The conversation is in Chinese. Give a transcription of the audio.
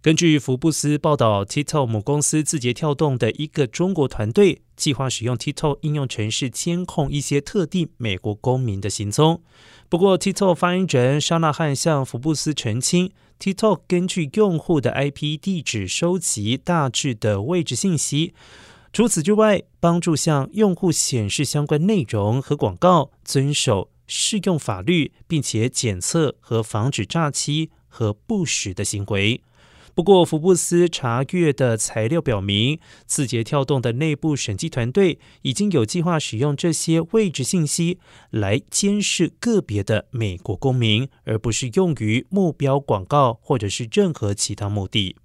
根据福布斯报道，TikTok 母公司字节跳动的一个中国团队计划使用 TikTok 应用程式监控一些特定美国公民的行踪。不过，TikTok 发言人沙纳汉向福布斯澄清，TikTok 根据用户的 IP 地址收集大致的位置信息。除此之外，帮助向用户显示相关内容和广告，遵守适用法律，并且检测和防止诈欺和不实的行为。不过，福布斯查阅的材料表明，字节跳动的内部审计团队已经有计划使用这些位置信息来监视个别的美国公民，而不是用于目标广告或者是任何其他目的。